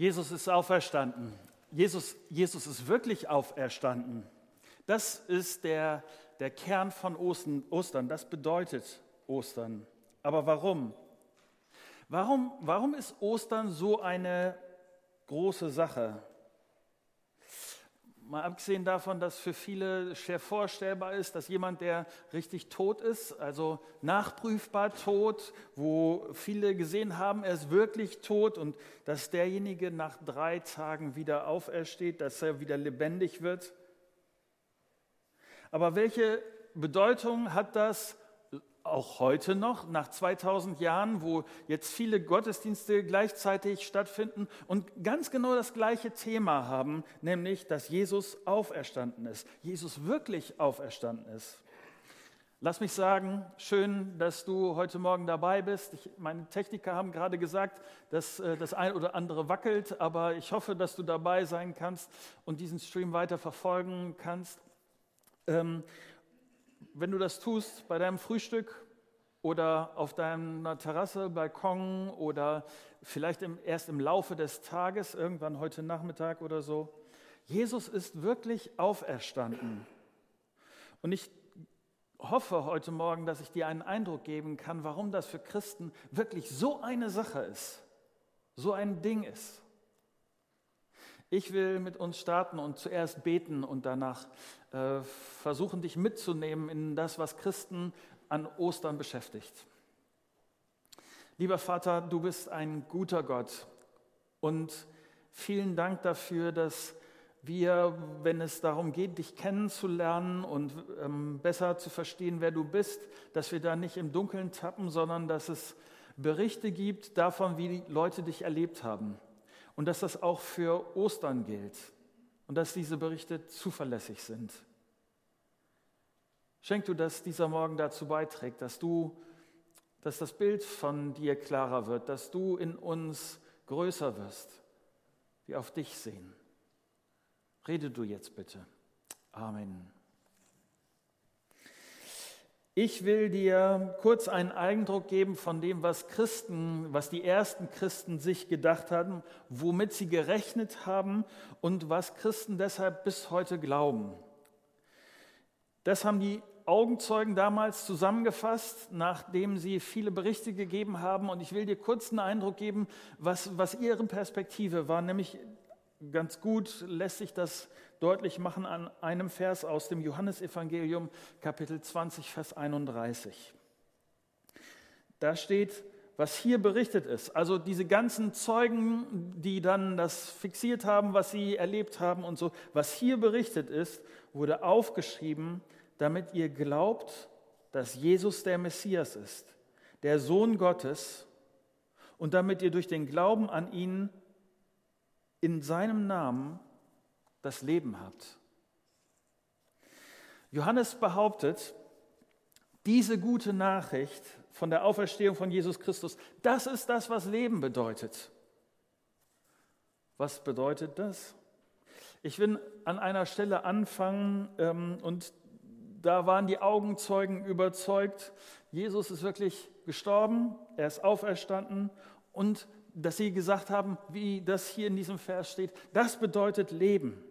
Jesus ist auferstanden. Jesus, Jesus ist wirklich auferstanden. Das ist der, der Kern von Ostern. Das bedeutet Ostern. Aber warum? Warum, warum ist Ostern so eine große Sache? Mal abgesehen davon, dass für viele schwer vorstellbar ist, dass jemand, der richtig tot ist, also nachprüfbar tot, wo viele gesehen haben, er ist wirklich tot und dass derjenige nach drei Tagen wieder aufersteht, dass er wieder lebendig wird. Aber welche Bedeutung hat das auch heute noch, nach 2000 Jahren, wo jetzt viele Gottesdienste gleichzeitig stattfinden und ganz genau das gleiche Thema haben, nämlich, dass Jesus auferstanden ist, Jesus wirklich auferstanden ist. Lass mich sagen, schön, dass du heute Morgen dabei bist. Ich, meine Techniker haben gerade gesagt, dass äh, das ein oder andere wackelt, aber ich hoffe, dass du dabei sein kannst und diesen Stream weiter verfolgen kannst. Ähm, wenn du das tust bei deinem Frühstück oder auf deiner Terrasse, Balkon oder vielleicht im, erst im Laufe des Tages, irgendwann heute Nachmittag oder so, Jesus ist wirklich auferstanden. Und ich hoffe heute Morgen, dass ich dir einen Eindruck geben kann, warum das für Christen wirklich so eine Sache ist, so ein Ding ist. Ich will mit uns starten und zuerst beten und danach äh, versuchen, dich mitzunehmen in das, was Christen an Ostern beschäftigt. Lieber Vater, du bist ein guter Gott und vielen Dank dafür, dass wir, wenn es darum geht, dich kennenzulernen und ähm, besser zu verstehen, wer du bist, dass wir da nicht im Dunkeln tappen, sondern dass es Berichte gibt davon, wie die Leute dich erlebt haben und dass das auch für Ostern gilt und dass diese Berichte zuverlässig sind. Schenk du, dass dieser Morgen dazu beiträgt, dass du, dass das Bild von dir klarer wird, dass du in uns größer wirst, wir auf dich sehen. Rede du jetzt bitte. Amen. Ich will dir kurz einen Eindruck geben von dem, was Christen, was die ersten Christen sich gedacht hatten, womit sie gerechnet haben und was Christen deshalb bis heute glauben. Das haben die Augenzeugen damals zusammengefasst, nachdem sie viele Berichte gegeben haben. Und ich will dir kurz einen Eindruck geben, was, was ihre Perspektive war. Nämlich ganz gut lässt sich das deutlich machen an einem Vers aus dem Johannesevangelium, Kapitel 20, Vers 31. Da steht, was hier berichtet ist, also diese ganzen Zeugen, die dann das fixiert haben, was sie erlebt haben und so, was hier berichtet ist, wurde aufgeschrieben, damit ihr glaubt, dass Jesus der Messias ist, der Sohn Gottes, und damit ihr durch den Glauben an ihn in seinem Namen das Leben habt. Johannes behauptet, diese gute Nachricht von der Auferstehung von Jesus Christus, das ist das, was Leben bedeutet. Was bedeutet das? Ich will an einer Stelle anfangen ähm, und da waren die Augenzeugen überzeugt, Jesus ist wirklich gestorben, er ist auferstanden und dass sie gesagt haben, wie das hier in diesem Vers steht, das bedeutet Leben.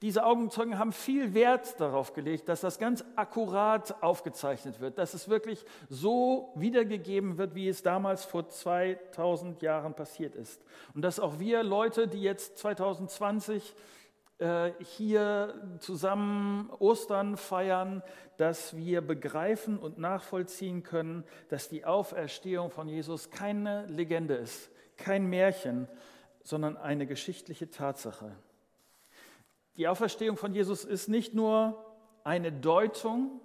Diese Augenzeugen haben viel Wert darauf gelegt, dass das ganz akkurat aufgezeichnet wird, dass es wirklich so wiedergegeben wird, wie es damals vor 2000 Jahren passiert ist. Und dass auch wir Leute, die jetzt 2020 äh, hier zusammen Ostern feiern, dass wir begreifen und nachvollziehen können, dass die Auferstehung von Jesus keine Legende ist, kein Märchen, sondern eine geschichtliche Tatsache. Die Auferstehung von Jesus ist nicht nur eine Deutung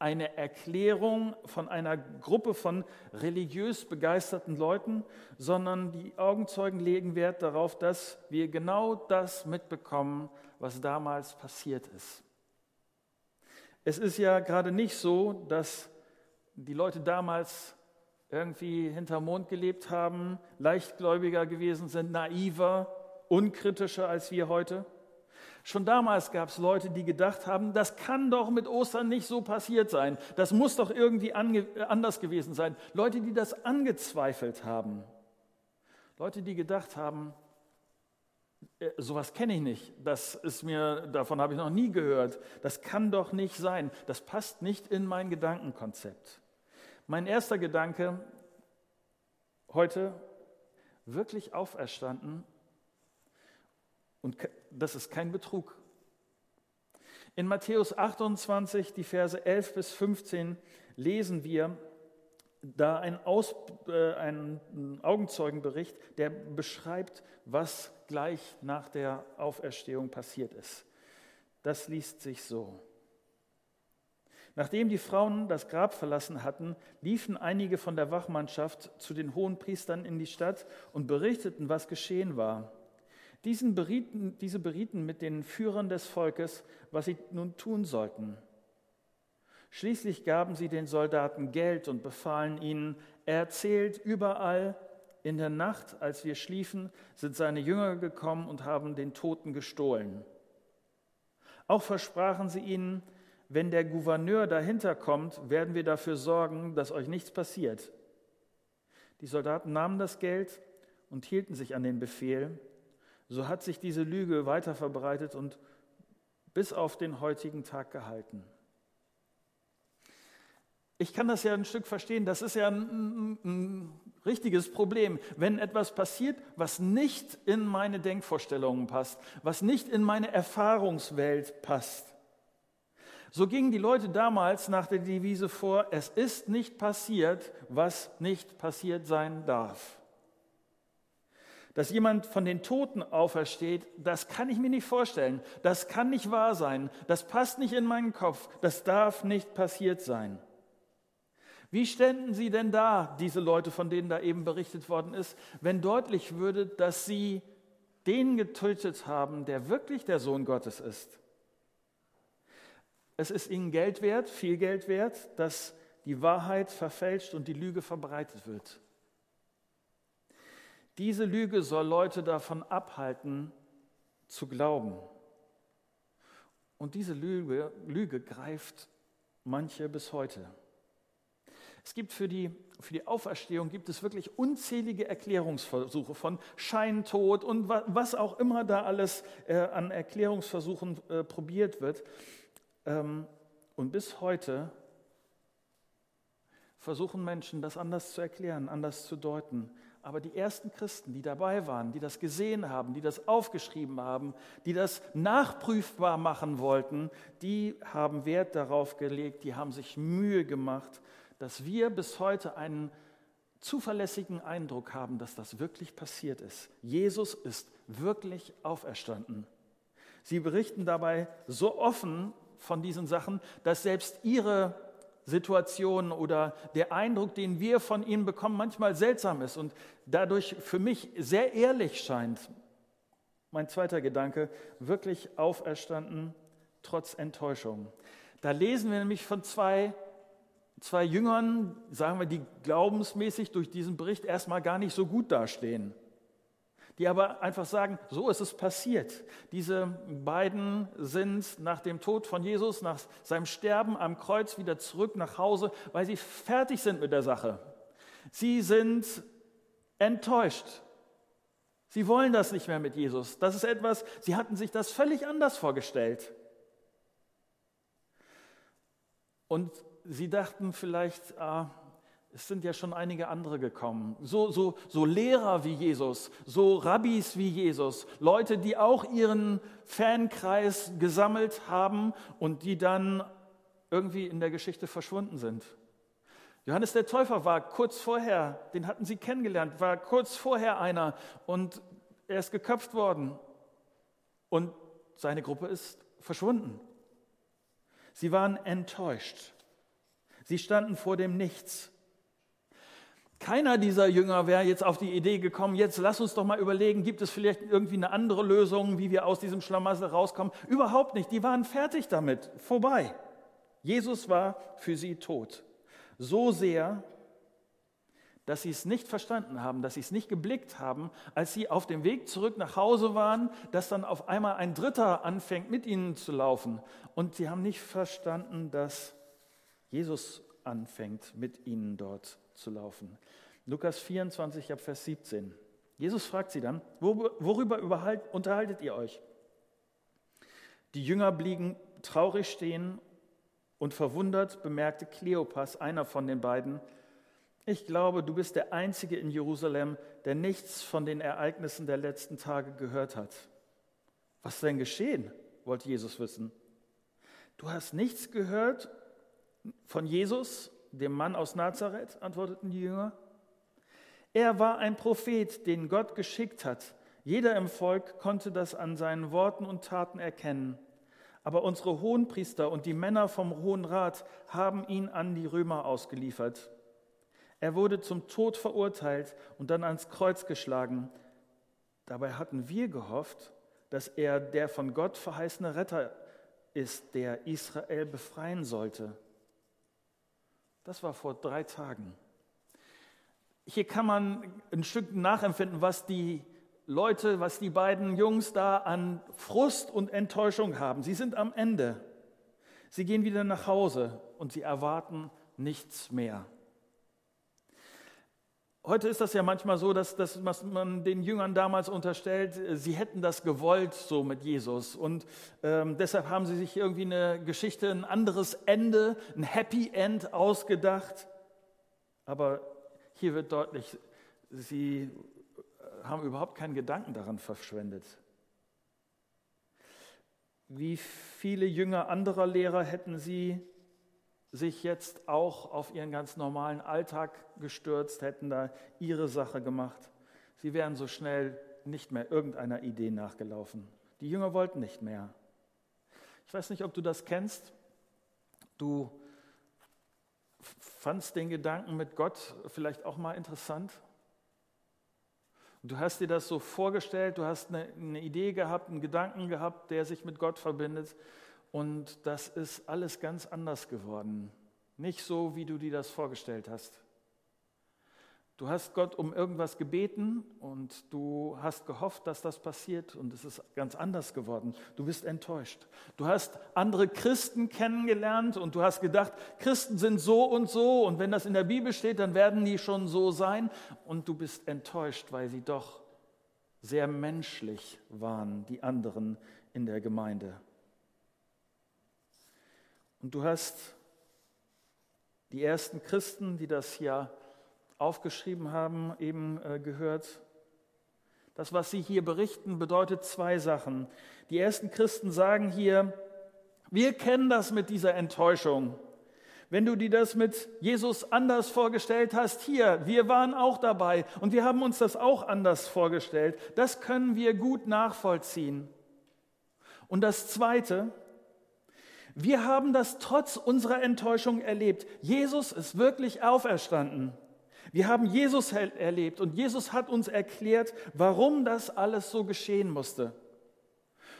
eine Erklärung von einer Gruppe von religiös begeisterten Leuten, sondern die Augenzeugen legen Wert darauf, dass wir genau das mitbekommen, was damals passiert ist. Es ist ja gerade nicht so, dass die Leute damals irgendwie hinterm Mond gelebt haben, leichtgläubiger gewesen sind, naiver, unkritischer als wir heute. Schon damals gab es Leute, die gedacht haben, das kann doch mit Ostern nicht so passiert sein. Das muss doch irgendwie anders gewesen sein. Leute, die das angezweifelt haben. Leute, die gedacht haben, äh, sowas kenne ich nicht, das ist mir, davon habe ich noch nie gehört, das kann doch nicht sein, das passt nicht in mein Gedankenkonzept. Mein erster Gedanke heute, wirklich auferstanden und das ist kein Betrug. In Matthäus 28, die Verse 11 bis 15 lesen wir, da ein, Aus, äh, ein Augenzeugenbericht, der beschreibt, was gleich nach der Auferstehung passiert ist. Das liest sich so. Nachdem die Frauen das Grab verlassen hatten, liefen einige von der Wachmannschaft zu den hohen Priestern in die Stadt und berichteten, was geschehen war. Diesen berieten, diese berieten mit den Führern des Volkes, was sie nun tun sollten. Schließlich gaben sie den Soldaten Geld und befahlen ihnen, er erzählt überall, in der Nacht, als wir schliefen, sind seine Jünger gekommen und haben den Toten gestohlen. Auch versprachen sie ihnen, wenn der Gouverneur dahinter kommt, werden wir dafür sorgen, dass euch nichts passiert. Die Soldaten nahmen das Geld und hielten sich an den Befehl. So hat sich diese Lüge weiter verbreitet und bis auf den heutigen Tag gehalten ich kann das ja ein Stück verstehen, das ist ja ein, ein, ein, richtiges Problem. Wenn etwas passiert, was nicht in meine Denkvorstellungen passt, was nicht in meine Erfahrungswelt passt. So gingen die Leute damals nach der Devise vor, es ist nicht passiert, was nicht passiert sein darf. Dass jemand von den Toten aufersteht, das kann ich mir nicht vorstellen. Das kann nicht wahr sein. Das passt nicht in meinen Kopf. Das darf nicht passiert sein. Wie ständen sie denn da, diese Leute, von denen da eben berichtet worden ist, wenn deutlich würde, dass sie den getötet haben, der wirklich der Sohn Gottes ist? Es ist ihnen Geld wert, viel Geld wert, dass die Wahrheit verfälscht und die Lüge verbreitet wird. Diese Lüge soll Leute davon abhalten, zu glauben. Und diese Lüge, Lüge greift manche bis heute. Es gibt für die, für die Auferstehung gibt es wirklich unzählige Erklärungsversuche von Scheintod und was auch immer da alles äh, an Erklärungsversuchen äh, probiert wird. Ähm, und bis heute versuchen Menschen, das anders zu erklären, anders zu deuten. Aber die ersten Christen, die dabei waren, die das gesehen haben, die das aufgeschrieben haben, die das nachprüfbar machen wollten, die haben Wert darauf gelegt, die haben sich Mühe gemacht, dass wir bis heute einen zuverlässigen Eindruck haben, dass das wirklich passiert ist. Jesus ist wirklich auferstanden. Sie berichten dabei so offen von diesen Sachen, dass selbst ihre Situation oder der Eindruck, den wir von ihnen bekommen, manchmal seltsam ist und dadurch für mich sehr ehrlich scheint. Mein zweiter Gedanke, wirklich auferstanden trotz Enttäuschung. Da lesen wir nämlich von zwei zwei Jüngern, sagen wir, die glaubensmäßig durch diesen Bericht erstmal gar nicht so gut dastehen. Die aber einfach sagen, so ist es passiert. Diese beiden sind nach dem Tod von Jesus, nach seinem Sterben am Kreuz wieder zurück nach Hause, weil sie fertig sind mit der Sache. Sie sind enttäuscht. Sie wollen das nicht mehr mit Jesus. Das ist etwas, sie hatten sich das völlig anders vorgestellt. Und sie dachten vielleicht, ah, es sind ja schon einige andere gekommen. So, so, so Lehrer wie Jesus, so Rabbis wie Jesus, Leute, die auch ihren Fankreis gesammelt haben und die dann irgendwie in der Geschichte verschwunden sind. Johannes der Täufer war kurz vorher, den hatten sie kennengelernt, war kurz vorher einer und er ist geköpft worden und seine Gruppe ist verschwunden. Sie waren enttäuscht. Sie standen vor dem Nichts. Keiner dieser Jünger wäre jetzt auf die Idee gekommen, jetzt lass uns doch mal überlegen, gibt es vielleicht irgendwie eine andere Lösung, wie wir aus diesem Schlamassel rauskommen? Überhaupt nicht, die waren fertig damit, vorbei. Jesus war für sie tot. So sehr, dass sie es nicht verstanden haben, dass sie es nicht geblickt haben, als sie auf dem Weg zurück nach Hause waren, dass dann auf einmal ein Dritter anfängt, mit ihnen zu laufen. Und sie haben nicht verstanden, dass Jesus anfängt, mit ihnen dort zu laufen. Lukas 24, ab Vers 17. Jesus fragt sie dann, worüber unterhaltet ihr euch? Die Jünger blieben traurig stehen und verwundert bemerkte Kleopas, einer von den beiden, ich glaube, du bist der Einzige in Jerusalem, der nichts von den Ereignissen der letzten Tage gehört hat. Was denn geschehen? wollte Jesus wissen. Du hast nichts gehört von Jesus, dem Mann aus Nazareth, antworteten die Jünger. Er war ein Prophet, den Gott geschickt hat. Jeder im Volk konnte das an seinen Worten und Taten erkennen. Aber unsere Hohenpriester und die Männer vom Hohen Rat haben ihn an die Römer ausgeliefert. Er wurde zum Tod verurteilt und dann ans Kreuz geschlagen. Dabei hatten wir gehofft, dass er der von Gott verheißene Retter ist, der Israel befreien sollte. Das war vor drei Tagen. Hier kann man ein Stück nachempfinden, was die Leute, was die beiden Jungs da an Frust und Enttäuschung haben. Sie sind am Ende. Sie gehen wieder nach Hause und sie erwarten nichts mehr. Heute ist das ja manchmal so, dass, dass man den Jüngern damals unterstellt, sie hätten das gewollt so mit Jesus. Und ähm, deshalb haben sie sich irgendwie eine Geschichte, ein anderes Ende, ein Happy End ausgedacht. Aber hier wird deutlich, sie haben überhaupt keinen Gedanken daran verschwendet. Wie viele Jünger anderer Lehrer hätten sie sich jetzt auch auf ihren ganz normalen Alltag gestürzt, hätten da ihre Sache gemacht. Sie wären so schnell nicht mehr irgendeiner Idee nachgelaufen. Die Jünger wollten nicht mehr. Ich weiß nicht, ob du das kennst. Du fandst den Gedanken mit Gott vielleicht auch mal interessant. Du hast dir das so vorgestellt, du hast eine, eine Idee gehabt, einen Gedanken gehabt, der sich mit Gott verbindet. Und das ist alles ganz anders geworden. Nicht so, wie du dir das vorgestellt hast. Du hast Gott um irgendwas gebeten und du hast gehofft, dass das passiert und es ist ganz anders geworden. Du bist enttäuscht. Du hast andere Christen kennengelernt und du hast gedacht, Christen sind so und so und wenn das in der Bibel steht, dann werden die schon so sein und du bist enttäuscht, weil sie doch sehr menschlich waren, die anderen in der Gemeinde. Und du hast die ersten Christen, die das ja aufgeschrieben haben, eben äh, gehört. Das, was sie hier berichten, bedeutet zwei Sachen. Die ersten Christen sagen hier, wir kennen das mit dieser Enttäuschung. Wenn du dir das mit Jesus anders vorgestellt hast, hier, wir waren auch dabei und wir haben uns das auch anders vorgestellt. Das können wir gut nachvollziehen. Und das Zweite, wir haben das trotz unserer Enttäuschung erlebt. Jesus ist wirklich auferstanden. Wir haben Jesus erlebt und Jesus hat uns erklärt, warum das alles so geschehen musste.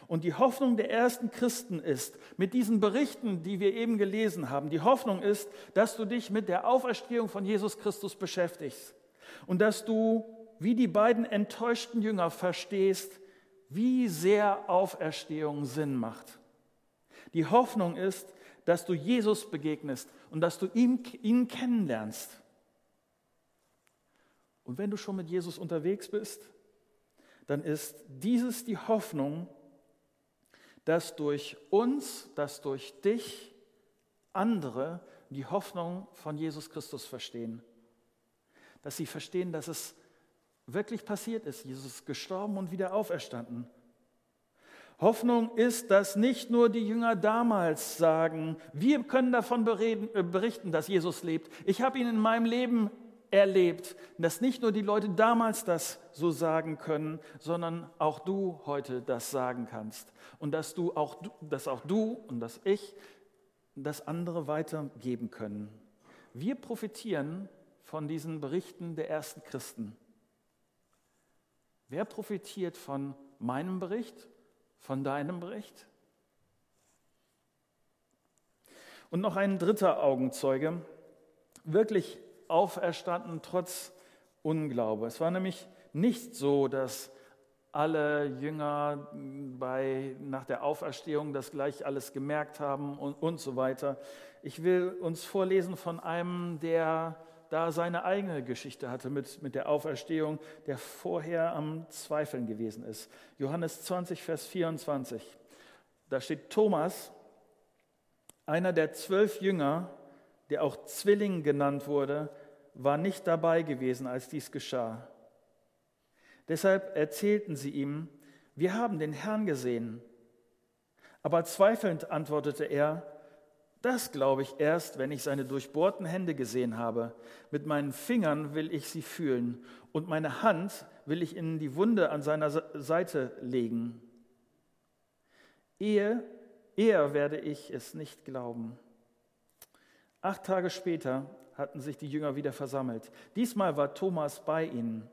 Und die Hoffnung der ersten Christen ist, mit diesen Berichten, die wir eben gelesen haben, die Hoffnung ist, dass du dich mit der Auferstehung von Jesus Christus beschäftigst und dass du, wie die beiden enttäuschten Jünger, verstehst, wie sehr Auferstehung Sinn macht. Die Hoffnung ist, dass du Jesus begegnest und dass du ihn, ihn kennenlernst. Und wenn du schon mit Jesus unterwegs bist, dann ist dieses die Hoffnung, dass durch uns, dass durch dich andere die Hoffnung von Jesus Christus verstehen. Dass sie verstehen, dass es wirklich passiert ist. Jesus ist gestorben und wieder auferstanden. Hoffnung ist, dass nicht nur die Jünger damals sagen, wir können davon äh, berichten, dass Jesus lebt. Ich habe ihn in meinem Leben erlebt, dass nicht nur die Leute damals das so sagen können, sondern auch du heute das sagen kannst. Und dass, du auch, dass auch du und dass ich das andere weitergeben können. Wir profitieren von diesen Berichten der ersten Christen. Wer profitiert von meinem Bericht von deinem Bericht? Und noch ein dritter Augenzeuge, wirklich auferstanden trotz Unglaube. Es war nämlich nicht so, dass alle Jünger bei, nach der Auferstehung das gleich alles gemerkt haben und, und so weiter. Ich will uns vorlesen von einem, der da seine eigene Geschichte hatte mit, mit der Auferstehung, der vorher am Zweifeln gewesen ist. Johannes 20, Vers 24. Da steht Thomas, einer der zwölf Jünger, der auch Zwilling genannt wurde, war nicht dabei gewesen, als dies geschah. Deshalb erzählten sie ihm, wir haben den Herrn gesehen. Aber zweifelnd antwortete er, das glaube ich erst, wenn ich seine durchbohrten Hände gesehen habe. Mit meinen Fingern will ich sie fühlen und meine Hand will ich in die Wunde an seiner Seite legen. Ehe, eher werde ich es nicht glauben. Acht Tage später hatten sich die Jünger wieder versammelt. Diesmal war Thomas bei ihnen.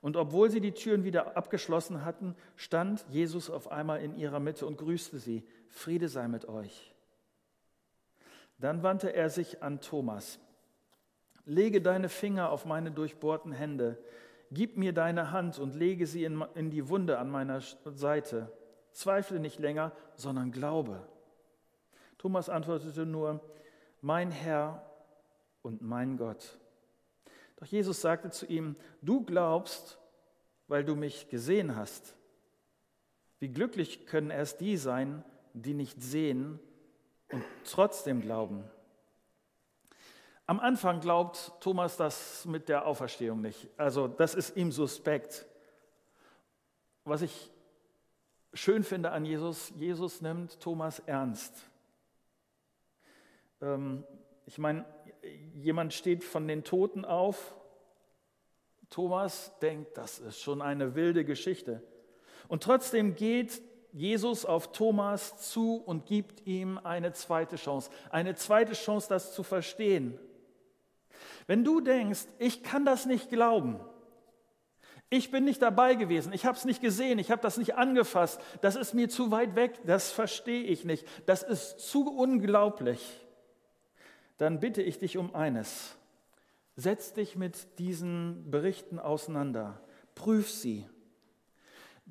Und obwohl sie die Türen wieder abgeschlossen hatten, stand Jesus auf einmal in ihrer Mitte und grüßte sie. Friede sei mit euch. Dann wandte er sich an Thomas. Lege deine Finger auf meine durchbohrten Hände. Gib mir deine Hand und lege sie in, in die Wunde an meiner Seite. Zweifle nicht länger, sondern glaube. Thomas antwortete nur, mein Herr und mein Gott. Doch Jesus sagte zu ihm, du glaubst, weil du mich gesehen hast. Wie glücklich können erst die sein, die nicht sehen und trotzdem glauben. Am Anfang glaubt Thomas das mit der Auferstehung nicht. Also das ist ihm suspekt. Was ich schön finde an Jesus, Jesus nimmt Thomas ernst. Ähm, ich meine, jemand steht von den Toten auf. Thomas denkt, das ist schon eine wilde Geschichte. Und trotzdem geht Jesus auf Thomas zu und gibt ihm eine zweite Chance, eine zweite Chance, das zu verstehen. Wenn du denkst, ich kann das nicht glauben, ich bin nicht dabei gewesen, ich habe es nicht gesehen, ich habe das nicht angefasst, das ist mir zu weit weg, das verstehe ich nicht, das ist zu unglaublich, dann bitte ich dich um eines. Setz dich mit diesen Berichten auseinander, prüf sie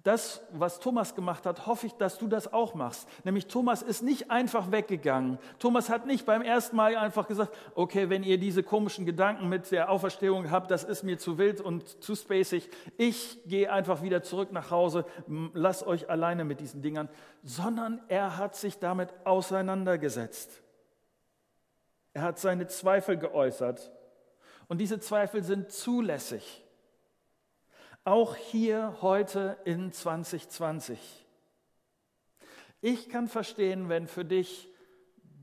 das, was Thomas gemacht hat, hoffe ich, dass du das auch machst. Nämlich Thomas ist nicht einfach weggegangen. Thomas hat nicht beim ersten Mal einfach gesagt, okay, wenn ihr diese komischen Gedanken mit der Auferstehung habt, das ist mir zu wild und zu spacig. Ich gehe einfach wieder zurück nach Hause, lasst euch alleine mit diesen Dingern. Sondern er hat sich damit auseinandergesetzt. Er hat seine Zweifel geäußert. Und diese Zweifel sind zulässig. Auch hier heute in 2020. Ich kann verstehen, wenn für dich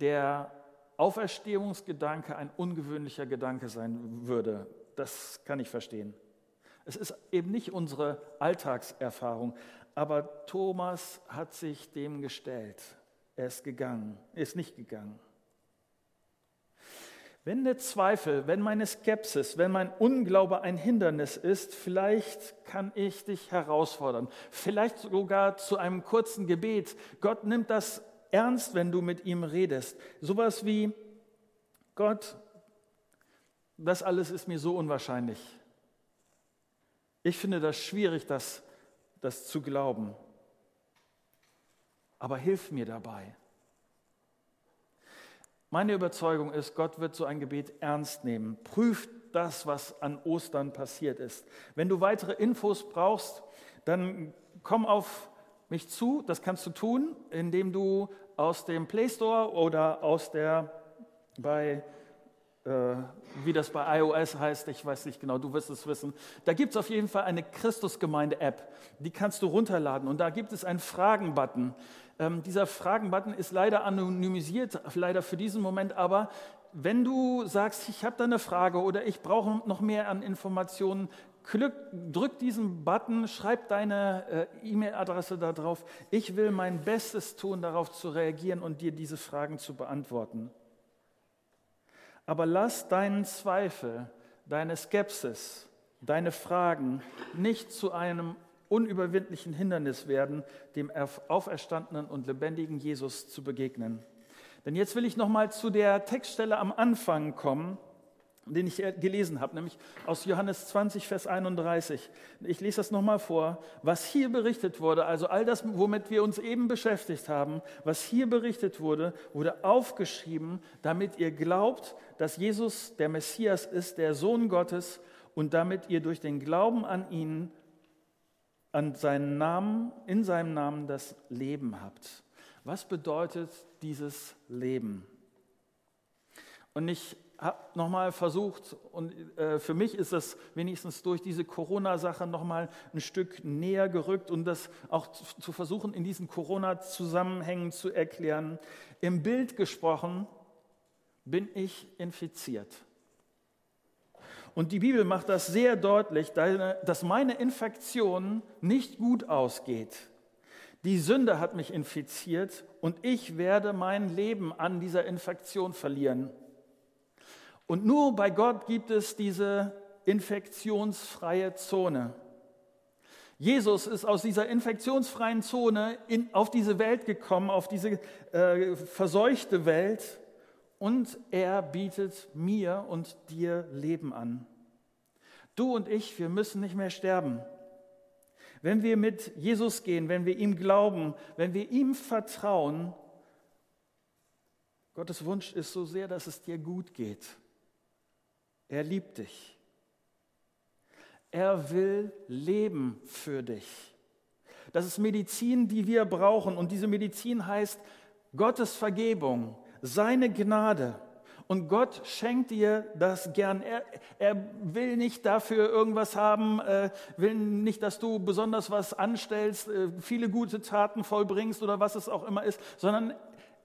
der Auferstehungsgedanke ein ungewöhnlicher Gedanke sein würde. Das kann ich verstehen. Es ist eben nicht unsere Alltagserfahrung, aber Thomas hat sich dem gestellt. Er ist gegangen, er ist nicht gegangen. Wenn der Zweifel, wenn meine Skepsis, wenn mein Unglaube ein Hindernis ist, vielleicht kann ich dich herausfordern. Vielleicht sogar zu einem kurzen Gebet. Gott nimmt das ernst, wenn du mit ihm redest. Sowas wie, Gott, das alles ist mir so unwahrscheinlich. Ich finde das schwierig, das, das zu glauben. Aber hilf mir dabei. Meine Überzeugung ist, Gott wird so ein Gebet ernst nehmen. Prüft das, was an Ostern passiert ist. Wenn du weitere Infos brauchst, dann komm auf mich zu. Das kannst du tun, indem du aus dem Play Store oder aus der bei äh, wie das bei iOS heißt, ich weiß nicht genau, du wirst es wissen. Da gibt es auf jeden Fall eine Christusgemeinde-App, die kannst du runterladen und da gibt es einen Fragen-Button. Ähm, dieser Fragen-Button ist leider anonymisiert, leider für diesen Moment, aber wenn du sagst, ich habe da eine Frage oder ich brauche noch mehr an Informationen, Glück, drück diesen Button, schreib deine äh, E-Mail-Adresse da drauf. Ich will mein Bestes tun, darauf zu reagieren und dir diese Fragen zu beantworten. Aber lass deinen Zweifel, deine Skepsis, deine Fragen nicht zu einem unüberwindlichen Hindernis werden, dem auferstandenen und lebendigen Jesus zu begegnen. Denn jetzt will ich noch mal zu der Textstelle am Anfang kommen, den ich gelesen habe, nämlich aus Johannes 20, Vers 31. Ich lese das nochmal vor. Was hier berichtet wurde, also all das, womit wir uns eben beschäftigt haben, was hier berichtet wurde, wurde aufgeschrieben, damit ihr glaubt, dass Jesus der Messias ist, der Sohn Gottes, und damit ihr durch den Glauben an ihn, an seinen Namen, in seinem Namen das Leben habt. Was bedeutet dieses Leben? Und ich habe nochmal versucht, und äh, für mich ist das wenigstens durch diese Corona-Sache nochmal ein Stück näher gerückt und das auch zu versuchen, in diesen Corona-Zusammenhängen zu erklären. Im Bild gesprochen bin ich infiziert. Und die Bibel macht das sehr deutlich, dass meine Infektion nicht gut ausgeht. Die Sünde hat mich infiziert und ich werde mein Leben an dieser Infektion verlieren. Und nur bei Gott gibt es diese infektionsfreie Zone. Jesus ist aus dieser infektionsfreien Zone in, auf diese Welt gekommen, auf diese äh, verseuchte Welt und er bietet mir und dir Leben an. Du und ich, wir müssen nicht mehr sterben. Wenn wir mit Jesus gehen, wenn wir ihm glauben, wenn wir ihm vertrauen, Gottes Wunsch ist so sehr, dass es dir gut geht. Er liebt dich. Er will Leben für dich. Das ist Medizin, die wir brauchen. Und diese Medizin heißt Gottes Vergebung, seine Gnade. Und Gott schenkt dir das gern. Er, er will nicht dafür irgendwas haben, äh, will nicht, dass du besonders was anstellst, äh, viele gute Taten vollbringst oder was es auch immer ist, sondern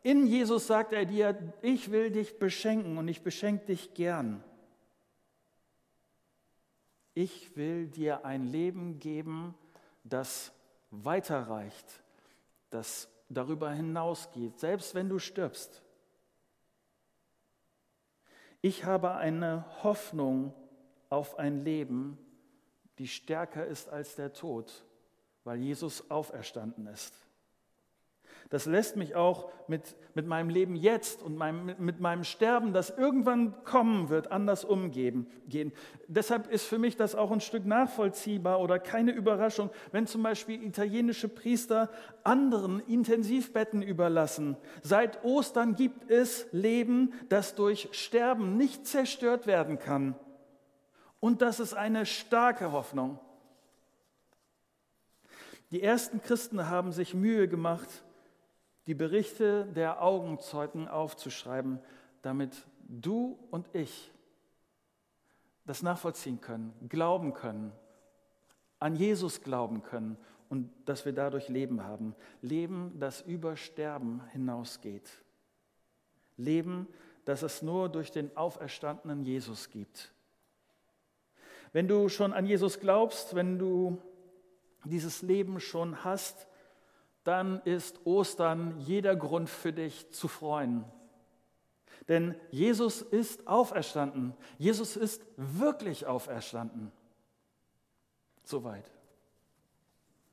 in Jesus sagt er dir, ich will dich beschenken und ich beschenke dich gern ich will dir ein Leben geben, das weiterreicht, das darüber hinausgeht, selbst wenn du stirbst. Ich habe eine Hoffnung auf ein Leben, die stärker ist als der Tod, weil Jesus auferstanden ist. Das lässt mich auch mit, mit meinem Leben jetzt und meinem, mit meinem Sterben, das irgendwann kommen wird, anders umgehen. Gehen. Deshalb ist für mich das auch ein Stück nachvollziehbar oder keine Überraschung, wenn zum Beispiel italienische Priester anderen Intensivbetten überlassen. Seit Ostern gibt es Leben, das durch Sterben nicht zerstört werden kann. Und das ist eine starke Hoffnung. Die ersten Christen haben sich Mühe gemacht, die Berichte der Augenzeugen aufzuschreiben, damit du und ich das nachvollziehen können, glauben können, an Jesus glauben können und dass wir dadurch Leben haben. Leben, das über Sterben hinausgeht. Leben, das es nur durch den auferstandenen Jesus gibt. Wenn du schon an Jesus glaubst, wenn du dieses Leben schon hast, dann ist Ostern jeder Grund für dich zu freuen. Denn Jesus ist auferstanden. Jesus ist wirklich auferstanden. Soweit.